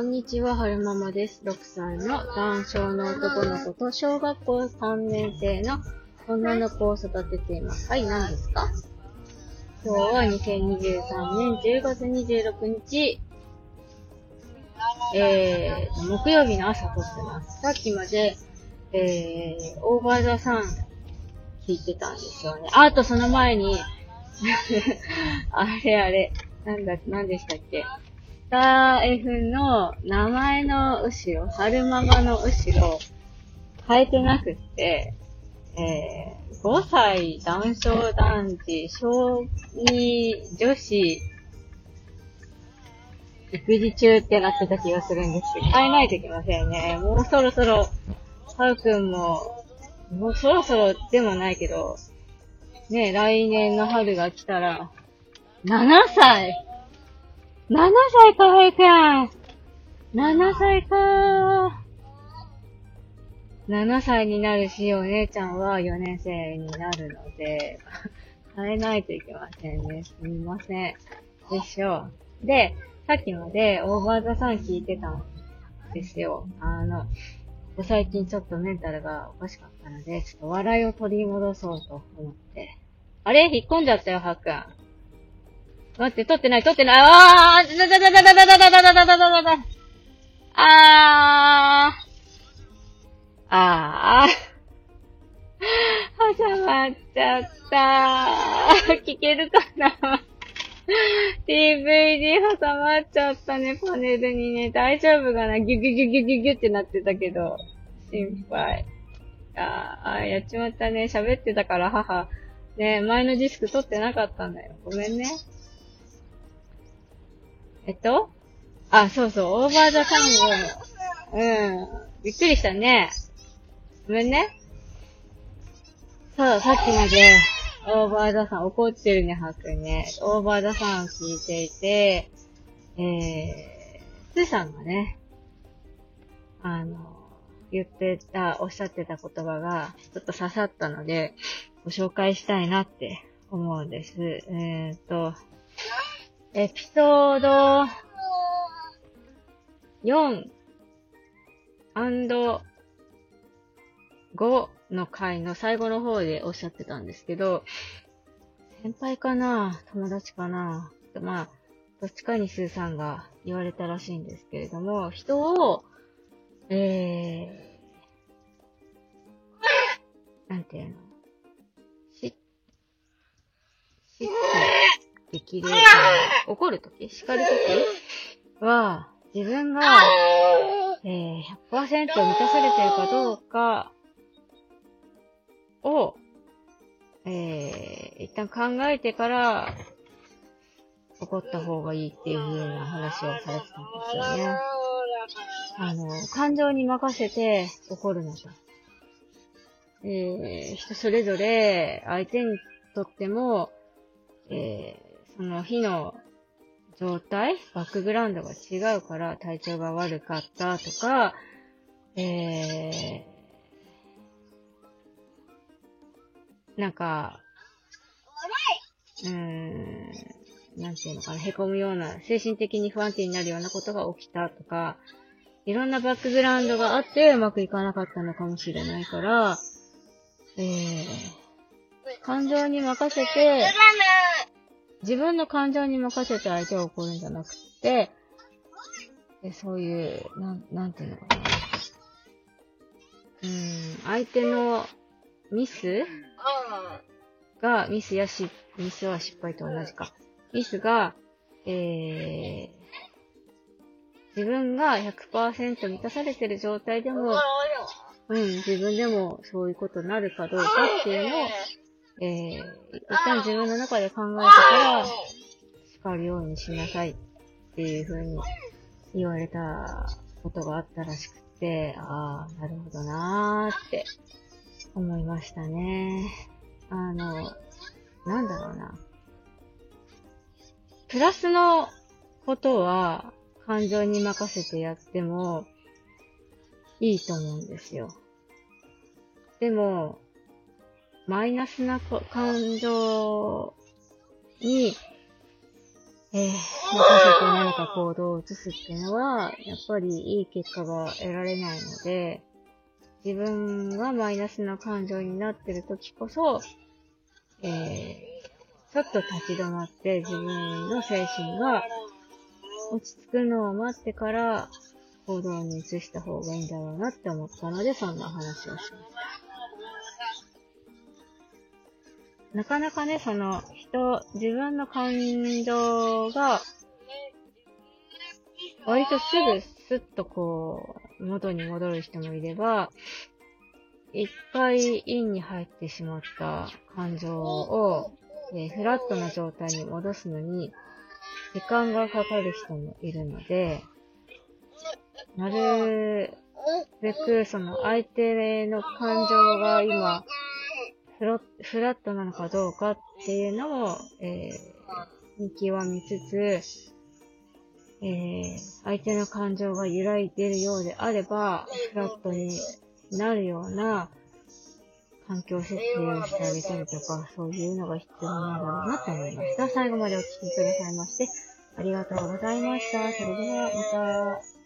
こんにちは、はるままです。6歳の男性の男の子と小学校3年生の女の子を育てています。はい、何ですか？今日は2023年10月26日、えー、木曜日の朝撮ってます。さっきまで、えー、オーバーザさん聞いてたんですよね。あとその前に、あれあれ、なんだ、なんでしたっけ？ター F の名前の後ろ、春ママの後ろ、変えてなくって、えー、5歳男性男児、小2女子、育児中ってなってた気がするんですけど、変えないといけませんね。もうそろそろ、はるくんも、もうそろそろでもないけど、ね、来年の春が来たら、7歳 !7 歳か、はるくん !7 歳か7歳になるし、お姉ちゃんは4年生になるので、変えないといけませんね。すみません。でしょう。で、さっきまでオーバーザさん聞いてたんですよ。あの、最近ちょっとメンタルがおかしかったので、ちょっと笑いを取り戻そうと思って。あれ？引っ込んじゃったよ、はっくん。待って、撮ってない、撮ってない。あーだだだだだだだだだだだだだだあー。あー。挟まっちゃった。聞けるかな ?DVD 挟まっちゃったね、パネルにね。大丈夫かな？ギュギュギュギュギュギュってなってたけど。心配。あ、あやっちまったね。喋ってたから母。ね前のディスク取ってなかったんだよ。ごめんね。えっと？あ、そうそう、オーバーザサンゴ。うん。びっくりしたね。ごめんね。そう、さっきまで、オーバーザさん怒ってるね、はくんね。オーバーザさん聞いていて、えー、スーさんがね、あの、言ってた、おっしゃってた言葉が、ちょっと刺さったので、ご紹介したいなって思うんです。えーと、エピソード4 5の回の最後の方でおっしゃってたんですけど、先輩かな？友達かな？まあ、どっちかにスーさんが言われたらしいんですけれども、人を、えー、なんていうの？し、しってできる、怒るとき叱るときは、自分が、えー、100%満たされてるかどうかを、えー、一旦考えてから、怒った方がいいっていう風な話をされてたんですよね。あの、感情に任せて怒るのと。えー、人それぞれ相手にとっても、えー、その日の状態、バックグラウンドが違うから体調が悪かったとか、えー、なんか、うーん、なんていうのかな、凹むような、精神的に不安定になるようなことが起きたとか、いろんなバックグラウンドがあってうまくいかなかったのかもしれないから、えー、感情に任せて、自分の感情に任せて相手を怒るんじゃなくて、でそういう、なん、なんていうのかな。うーん、相手のミスが、ミスやし、ミスは失敗と同じか。ミスが、えー、自分が100%満たされてる状態でも、うん、自分でもそういうことになるかどうかっていうのを、えー、一旦自分の中で考えてから、叱るようにしなさいっていう風に言われたことがあったらしくて、ああ、なるほどなーって思いましたね。あの、なんだろうな。プラスのことは感情に任せてやってもいいと思うんですよ。でも、マイナスな感情にえー、任せて何か行動を移すっていうのは、やっぱりいい結果が得られないので、自分がマイナスな感情になってる時こそ、えー、ちょっと立ち止まって自分の精神が落ち着くのを待ってから行動に移した方がいいんだろうなって思ったので、そんな話をしましなかなかね、その人、自分の感情が、割とすぐスッとこう、元に戻る人もいれば、一回インに入ってしまった感情を、え、フラットな状態に戻すのに、時間がかかる人もいるので、なるべく、その相手の感情が今、フロフラットなのかどうかっていうのを、えー、見極めつつ、えー、相手の感情が揺らいでるようであれば、フラットになるような環境設定をしてあげたりとか、そういうのが必要なんだろうなと思いました。最後までお聴きくださいまして、ありがとうございました。それではまた。